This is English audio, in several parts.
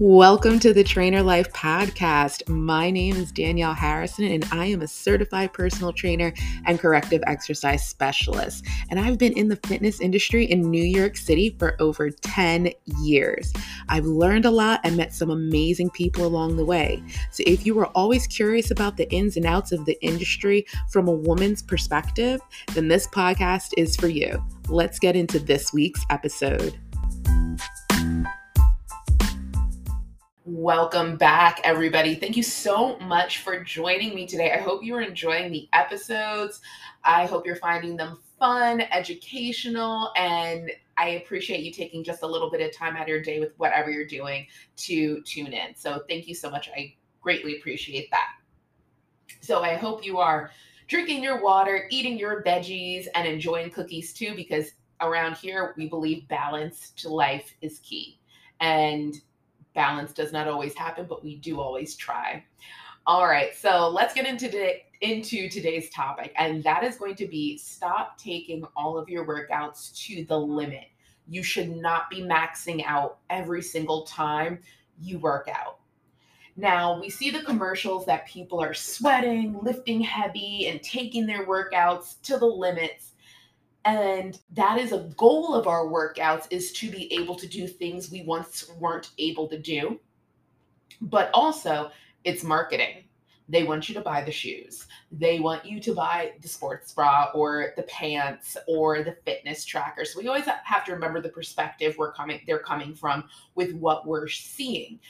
Welcome to the Trainer Life Podcast. My name is Danielle Harrison, and I am a certified personal trainer and corrective exercise specialist. And I've been in the fitness industry in New York City for over 10 years. I've learned a lot and met some amazing people along the way. So, if you were always curious about the ins and outs of the industry from a woman's perspective, then this podcast is for you. Let's get into this week's episode. Welcome back, everybody. Thank you so much for joining me today. I hope you are enjoying the episodes. I hope you're finding them fun, educational, and I appreciate you taking just a little bit of time out of your day with whatever you're doing to tune in. So, thank you so much. I greatly appreciate that. So, I hope you are drinking your water, eating your veggies, and enjoying cookies too, because around here we believe balance to life is key. And balance does not always happen, but we do always try. All right, so let's get into today, into today's topic, and that is going to be stop taking all of your workouts to the limit. You should not be maxing out every single time you work out. Now, we see the commercials that people are sweating, lifting heavy, and taking their workouts to the limits and that is a goal of our workouts is to be able to do things we once weren't able to do. But also it's marketing. They want you to buy the shoes. They want you to buy the sports bra or the pants or the fitness tracker. So we always have to remember the perspective we're coming they're coming from with what we're seeing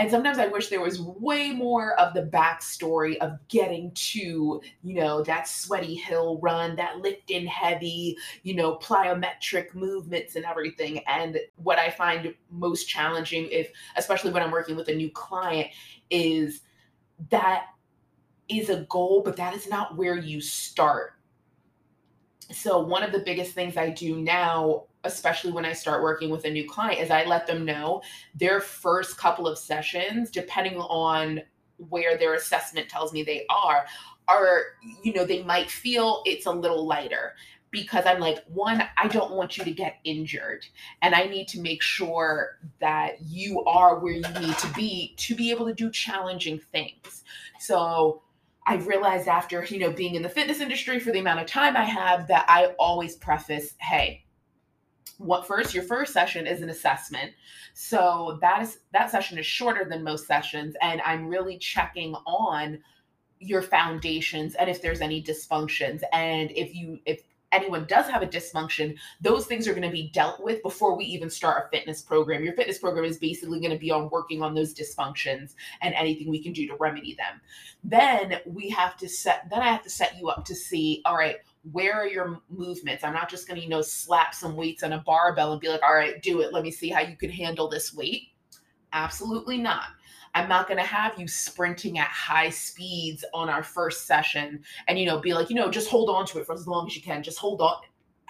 and sometimes I wish there was way more of the backstory of getting to, you know, that sweaty hill run, that lift in heavy, you know, plyometric movements and everything. And what I find most challenging, if especially when I'm working with a new client, is that is a goal, but that is not where you start. So, one of the biggest things I do now especially when I start working with a new client, is I let them know their first couple of sessions, depending on where their assessment tells me they are, are, you know, they might feel it's a little lighter because I'm like, one, I don't want you to get injured. And I need to make sure that you are where you need to be to be able to do challenging things. So, I've realized after, you know, being in the fitness industry for the amount of time I have that I always preface, hey, what first your first session is an assessment. So that is that session is shorter than most sessions and i'm really checking on your foundations and if there's any dysfunctions. And if you if anyone does have a dysfunction those things are going to be dealt with before we even start a fitness program. Your fitness program is basically going to be on working on those dysfunctions and anything we can do to remedy them. Then we have to set then i have to set you up to see all right where are your movements? I'm not just going to, you know, slap some weights on a barbell and be like, all right, do it. Let me see how you can handle this weight. Absolutely not. I'm not going to have you sprinting at high speeds on our first session and, you know, be like, you know, just hold on to it for as long as you can. Just hold on.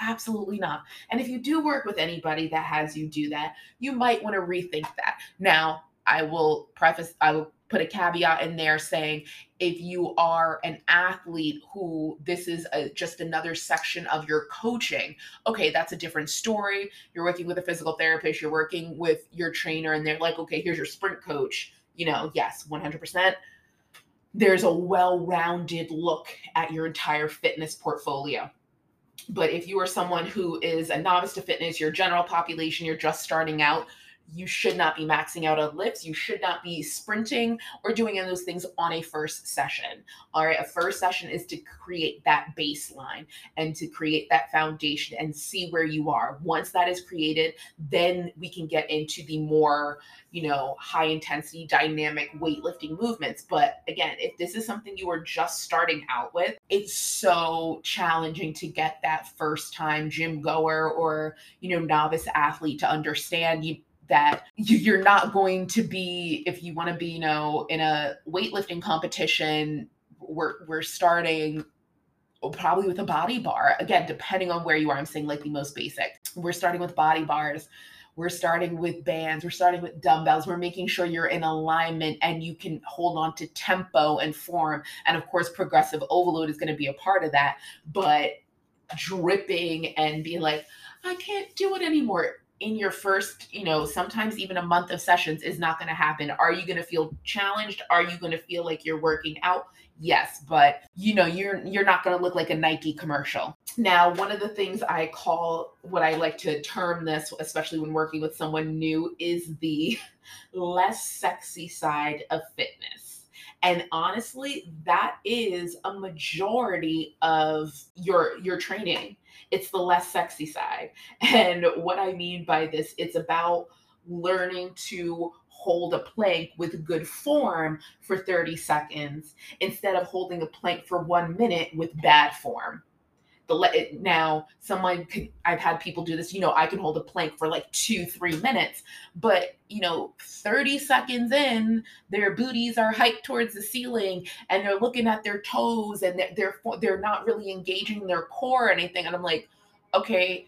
Absolutely not. And if you do work with anybody that has you do that, you might want to rethink that. Now, I will preface, I will put a caveat in there saying if you are an athlete who this is a, just another section of your coaching okay that's a different story. You're working with a physical therapist you're working with your trainer and they're like okay here's your sprint coach. You know yes 100% there's a well-rounded look at your entire fitness portfolio. But if you are someone who is a novice to fitness your general population you're just starting out you should not be maxing out on lifts. You should not be sprinting or doing any of those things on a first session. All right. A first session is to create that baseline and to create that foundation and see where you are. Once that is created, then we can get into the more, you know, high intensity dynamic weightlifting movements. But again, if this is something you are just starting out with, it's so challenging to get that first time gym goer or, you know, novice athlete to understand you that you're not going to be if you want to be you know in a weightlifting competition we're we're starting probably with a body bar. Again depending on where you are i'm saying like the most basic. We're starting with body bars. We're starting with bands. We're starting with dumbbells. We're making sure you're in alignment and you can hold on to tempo and form. And of course progressive overload is going to be a part of that. But dripping and being like i can't do it anymore in your first, you know, sometimes even a month of sessions is not going to happen. Are you going to feel challenged? Are you going to feel like you're working out? Yes, but you know, you're you're not going to look like a Nike commercial. Now, one of the things I call what I like to term this, especially when working with someone new, is the less sexy side of fitness. And honestly, that is a majority of your your training it's the less sexy side. And what I mean by this, it's about learning to hold a plank with good form for 30 seconds instead of holding a plank for one minute with bad form the it now someone could i've had people do this you know i can hold a plank for like two three minutes but you know 30 seconds in their booties are hiked towards the ceiling and they're looking at their toes and they're they're, they're not really engaging their core or anything and i'm like okay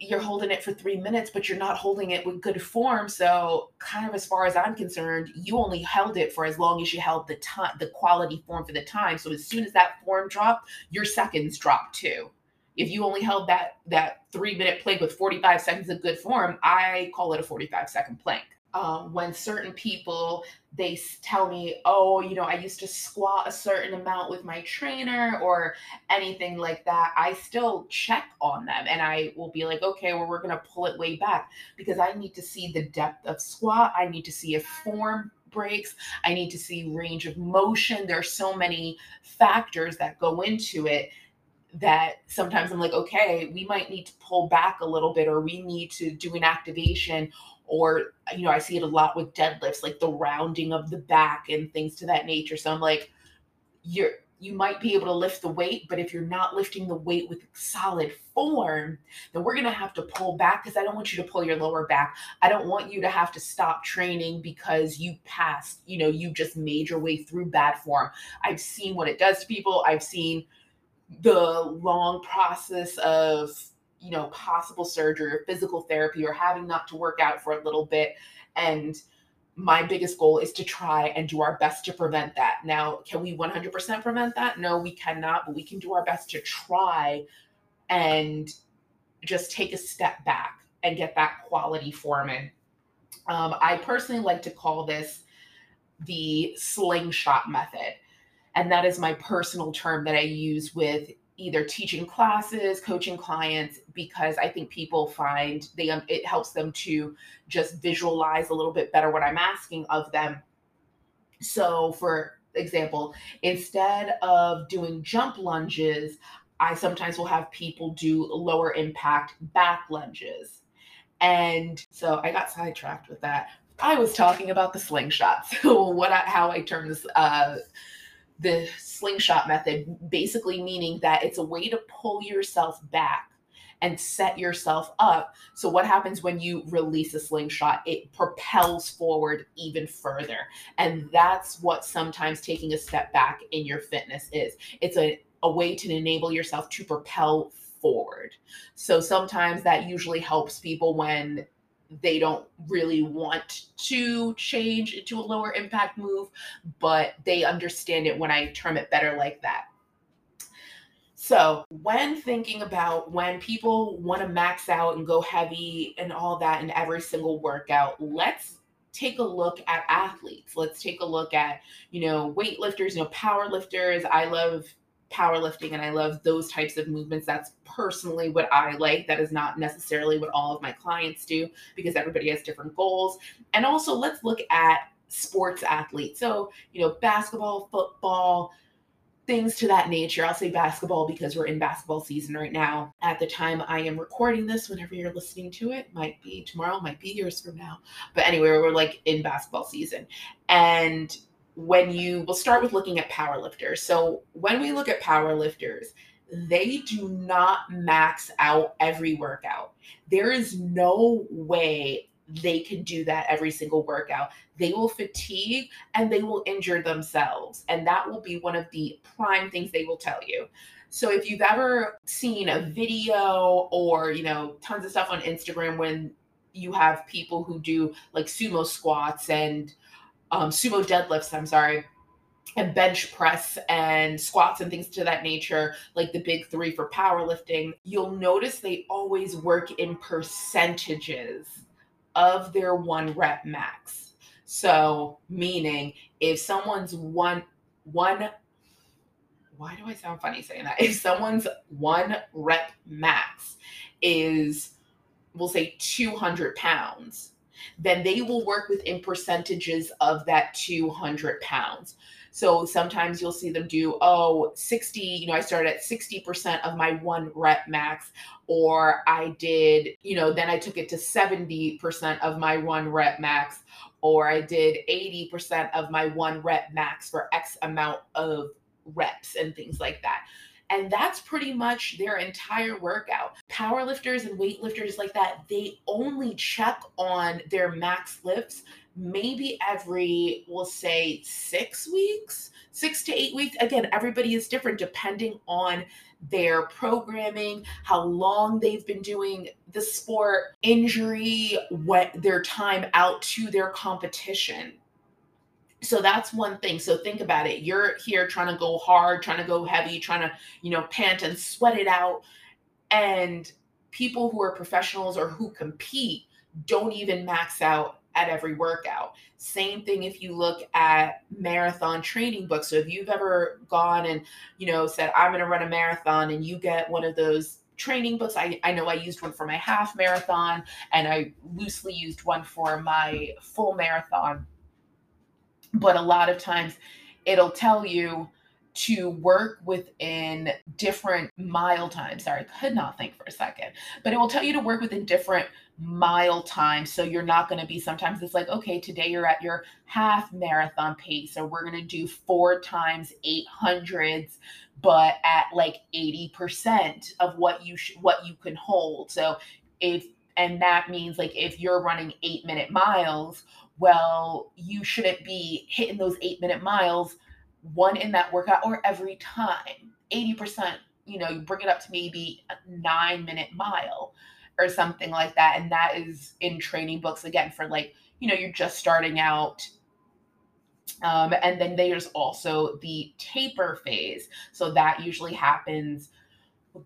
you're holding it for three minutes, but you're not holding it with good form. So, kind of as far as I'm concerned, you only held it for as long as you held the time, the quality form for the time. So, as soon as that form dropped, your seconds dropped too. If you only held that that three minute plank with 45 seconds of good form, I call it a 45 second plank um, when certain people they tell me oh you know i used to squat a certain amount with my trainer or anything like that i still check on them and i will be like okay well we're going to pull it way back because i need to see the depth of squat i need to see if form breaks i need to see range of motion there's so many factors that go into it that sometimes I'm like, okay, we might need to pull back a little bit, or we need to do an activation, or you know i see it a lot with deadlifts like the rounding of the back and things to that nature. So i'm like you're you might be able to lift the weight but if you're not lifting the weight with solid form then we're going to have to pull back because i don't want you to pull your lower back. I don't want you to have to stop training because you passed you know you just made your way through bad form. I've seen what it does to people. I've seen the long process of you know, possible surgery or physical therapy or having not to work out for a little bit. And my biggest goal is to try and do our best to prevent that. Now, can we 100% prevent that? No, we cannot, but we can do our best to try and just take a step back and get that quality forming. Um, I personally like to call this the slingshot method. And that is my personal term that I use with either teaching classes, coaching clients, because I think people find they it helps them to just visualize a little bit better what I'm asking of them. So, for example, instead of doing jump lunges, I sometimes will have people do lower impact back lunges. And so I got sidetracked with that. I was talking about the slingshot. So what I, how I turn this uh, the slingshot method, basically meaning that it's a way to pull yourself back and set yourself up. So, what happens when you release a slingshot? It propels forward even further. And that's what sometimes taking a step back in your fitness is it's a, a way to enable yourself to propel forward. So, sometimes that usually helps people when they don't really want to change into a lower impact move, but they understand it when I term it better like that. So, when thinking about when people want to max out and go heavy and all that in every single workout, let's take a look at athletes. Let's take a look at, you know, weightlifters, you know, power lifters. I love powerlifting and I love those types of movements. That's personally what I like. That is not necessarily what all of my clients do because everybody has different goals. And also, let's look at sports athletes. So, you know, basketball, football, things to that nature. I'll say basketball because we're in basketball season right now. At the time I am recording this, whenever you're listening to it, might be tomorrow, might be years from now. But anyway, we're like in basketball season. And when you will start with looking at powerlifters. So when we look at powerlifters, they do not max out every workout. There is no way they can do that every single workout. They will fatigue and they will injure themselves. And that will be one of the prime things they will tell you. So if you've ever seen a video or, you know, tons of stuff on Instagram when you have people who do like sumo squats and um, sumo deadlifts, I'm sorry, and bench press and squats and things to that nature, like the big three for powerlifting, you'll notice they always work in percentages of their one rep max. So, meaning if someone's one, one, why do I sound funny saying that? If someone's one rep max is, we'll say 200 pounds, then they will work within percentages of that 200 pounds. So sometimes you'll see them do, oh, 60, you know, I started at 60% of my one rep max, or I did, you know, then I took it to 70% of my one rep max, or I did 80% of my one rep max for X amount of reps and things like that. And that's pretty much their entire workout. Powerlifters and weightlifters like that, they only check on their max lifts maybe every, we'll say, six weeks, six to eight weeks. Again, everybody is different depending on their programming, how long they've been doing the sport, injury, what their time out to their competition so that's one thing. So think about it. You're here trying to go hard trying to go heavy trying to you know pant and sweat it out. And people who are professionals or who compete don't even max out at every workout. Same thing if you look at marathon training books. So if you've ever gone and you know said i'm going to run a marathon and you get one of those training books I, I know i used one for my half marathon and i loosely used one for my full marathon but a lot of times it'll tell you to work within different mile times. Sorry, I could not think for a second, but it will tell you to work within different mile times. So you're not going to be sometimes it's like, okay, today you're at your half marathon pace, so we're going to do four times 800s, but at like 80% of what you sh- what you can hold. So if and that means like if you're running eight minute miles well, you shouldn't be hitting those eight minute miles, one in that workout or every time. 80%, you know, you bring it up to maybe a nine minute mile or something like that. And that is in training books again for like, you know, you're just starting out. Um, and then there's also the taper phase. So that usually happens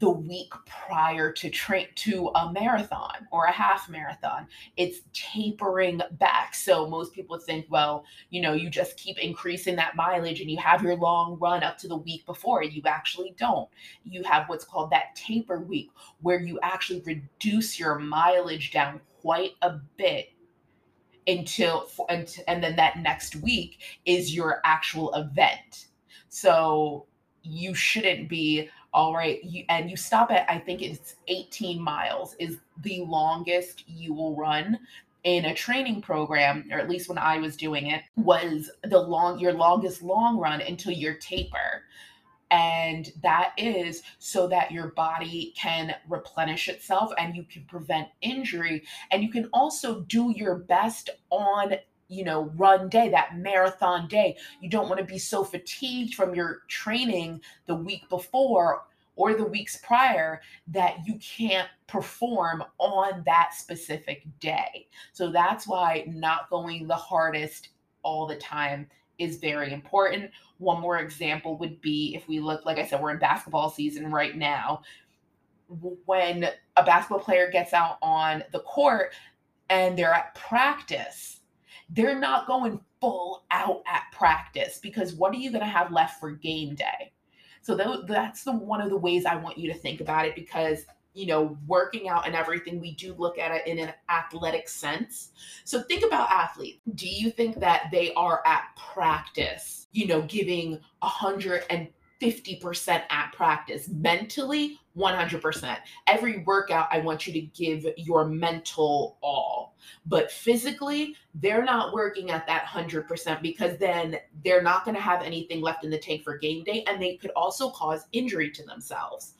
the week prior to train to a marathon or a half marathon it's tapering back. So most people think well you know you just keep increasing that mileage and you have your long run up to the week before. You actually don't. You have what's called that taper week where you actually reduce your mileage down quite a bit until and, and then that next week is your actual event. So you shouldn't be all right you, and you stop at i think it's 18 miles is the longest you will run in a training program or at least when i was doing it was the long your longest long run until your taper. And that is so that your body can replenish itself and you can prevent injury. And you can also do your best on you know, run day, that marathon day. You don't want to be so fatigued from your training the week before or the weeks prior that you can't perform on that specific day. So that's why not going the hardest all the time is very important. One more example would be if we look, like I said, we're in basketball season right now. When a basketball player gets out on the court and they're at practice, they're not going full out at practice because what are you going to have left for game day? So th- that's the one of the ways I want you to think about it because you know, working out and everything, we do look at it in an athletic sense. So think about athletes. Do you think that they are at practice, you know, giving a hundred and 50% at practice. Mentally, 100%. Every workout, I want you to give your mental all. But physically, they're not working at that 100% because then they're not going to have anything left in the tank for game day and they could also cause injury to themselves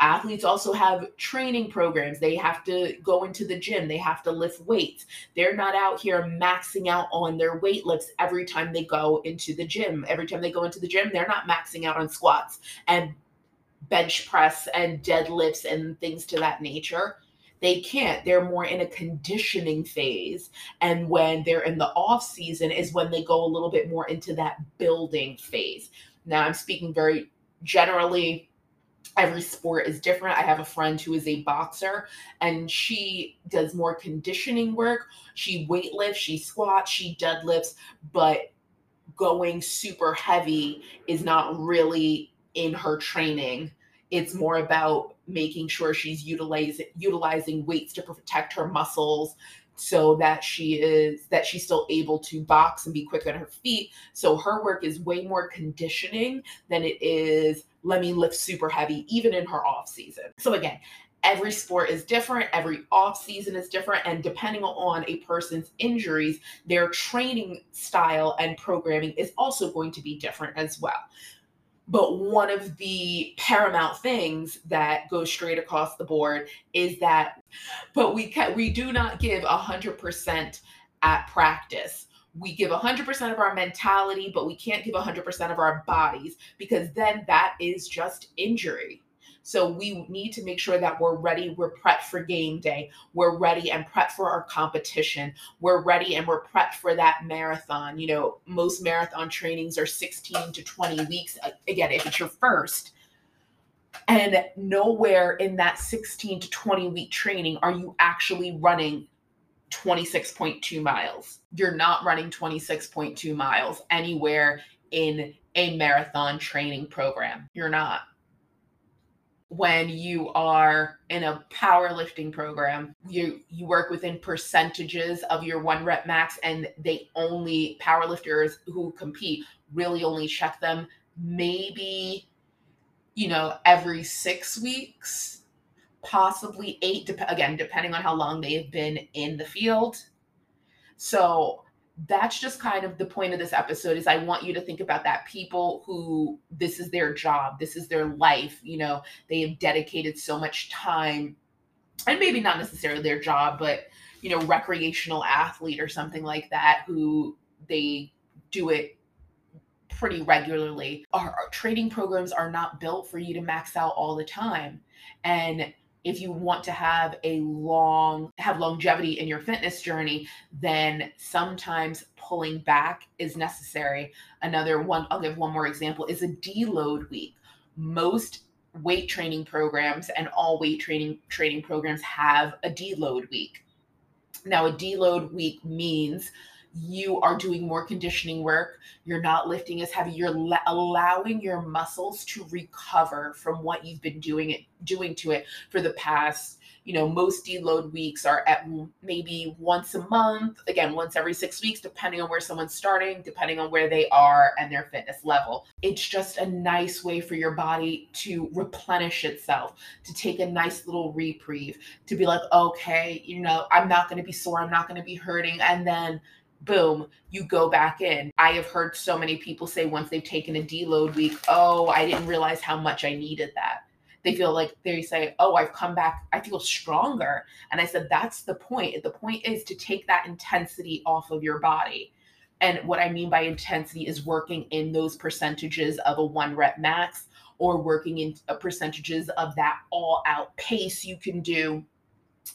athletes also have training programs they have to go into the gym they have to lift weights they're not out here maxing out on their weight lifts every time they go into the gym every time they go into the gym they're not maxing out on squats and bench press and deadlifts and things to that nature they can't. They're more in a conditioning phase. And when they're in the off season is when they go a little bit more into that building phase. Now, I'm speaking very generally. Every sport is different. I have a friend who is a boxer and she does more conditioning work. She weightlifts, she squats, she deadlifts, but going super heavy is not really in her training. It's more about making sure she's utilizing utilizing weights to protect her muscles so that she is that she's still able to box and be quick on her feet. So her work is way more conditioning than it is let me lift super heavy even in her off season. So again, every sport is different every off season is different and depending on a person's injuries their training style and programming is also going to be different as well but one of the paramount things that goes straight across the board is that but we can we do not give 100% at practice. We give 100% of our mentality but we can't give 100% of our bodies because then that is just injury so we need to make sure that we're ready, we're prepped for game day, we're ready and prepped for our competition, we're ready and we're prepped for that marathon. You know, most marathon trainings are 16 to 20 weeks. Again, if it's your first, and nowhere in that 16 to 20 week training are you actually running 26.2 miles. You're not running 26.2 miles anywhere in a marathon training program. You're not when you are in a powerlifting program you you work within percentages of your one rep max and they only powerlifters who compete really only check them maybe you know every 6 weeks possibly 8 de- again depending on how long they've been in the field. So that's just kind of the point of this episode is i want you to think about that people who this is their job this is their life you know they have dedicated so much time. And maybe not necessarily their job but you know recreational athlete or something like that who they do it pretty regularly. Our, our training programs are not built for you to max out all the time. And if you want to have a long have longevity in your fitness journey then sometimes pulling back is necessary. Another one i'll give one more example is a deload week. Most weight training programs and all weight training training programs have a deload week. Now a deload week means you are doing more conditioning work. You're not lifting as heavy. You're la- allowing your muscles to recover from what you've been doing it doing to it for the past. You know, most deload weeks are at maybe once a month. Again, once every six weeks, depending on where someone's starting, depending on where they are and their fitness level. It's just a nice way for your body to replenish itself, to take a nice little reprieve, to be like, okay, you know, I'm not going to be sore, I'm not going to be hurting, and then boom, you go back in. I have heard so many people say once they've taken a deload week, oh, I didn't realize how much I needed that. They feel like they say, oh, I've come back, I feel stronger. And I said, that's the point. The point is to take that intensity off of your body. And what I mean by intensity is working in those percentages of a one rep max or working in percentages of that all out pace you can do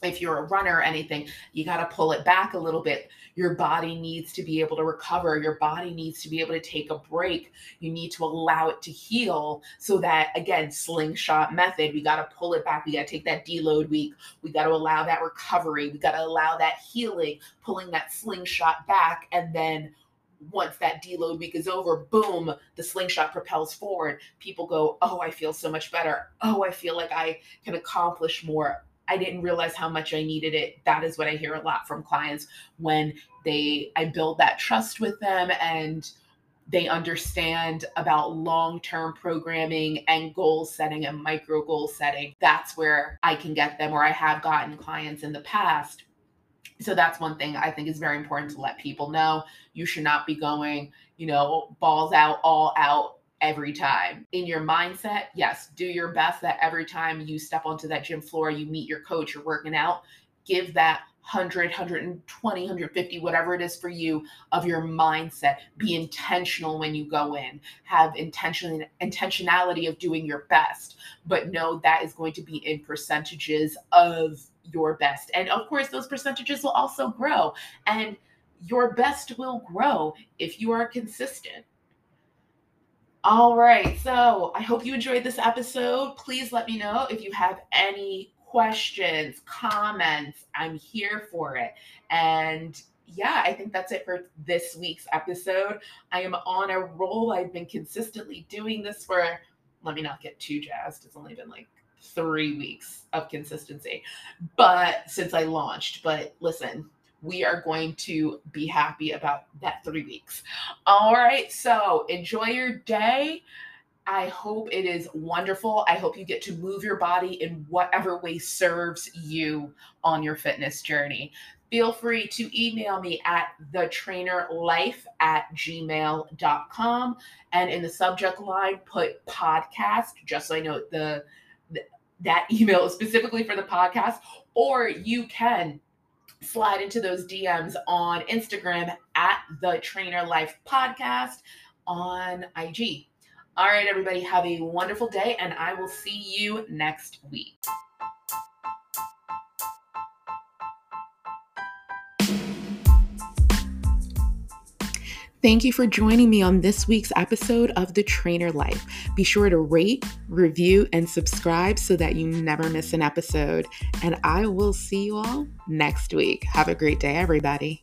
if you're a runner or anything, you got to pull it back a little bit. Your body needs to be able to recover. Your body needs to be able to take a break. You need to allow it to heal so that, again, slingshot method, we got to pull it back. We got to take that deload week. We got to allow that recovery. We got to allow that healing, pulling that slingshot back. And then once that deload week is over, boom, the slingshot propels forward. People go, Oh, I feel so much better. Oh, I feel like I can accomplish more I didn't realize how much I needed it. That is what I hear a lot from clients when they I build that trust with them and they understand about long-term programming and goal setting and micro goal setting. That's where I can get them or I have gotten clients in the past. So that's one thing I think is very important to let people know. You should not be going, you know, balls out, all out every time. In your mindset, yes, do your best that every time you step onto that gym floor, you meet your coach, you're working out, give that 100, 120, 150, whatever it is for you of your mindset. Be intentional when you go in. Have intention intentionality of doing your best, but know that is going to be in percentages of your best. And of course, those percentages will also grow. And your best will grow if you are consistent. All right. So I hope you enjoyed this episode. Please let me know if you have any questions, comments. I'm here for it. And yeah, I think that's it for this week's episode. I am on a roll. I've been consistently doing this for, let me not get too jazzed. It's only been like three weeks of consistency, but since I launched. But listen, we are going to be happy about that three weeks. All right. So enjoy your day. I hope it is wonderful. I hope you get to move your body in whatever way serves you on your fitness journey. Feel free to email me at thetrainerlife at gmail.com. And in the subject line, put podcast, just so I know the, the that email is specifically for the podcast. Or you can slide into those DMs on Instagram at the Trainer Life Podcast on IG. All right, everybody, have a wonderful day, and I will see you next week. Thank you for joining me on this week's episode of The Trainer Life. Be sure to rate, review, and subscribe so that you never miss an episode. And I will see you all next week. Have a great day, everybody.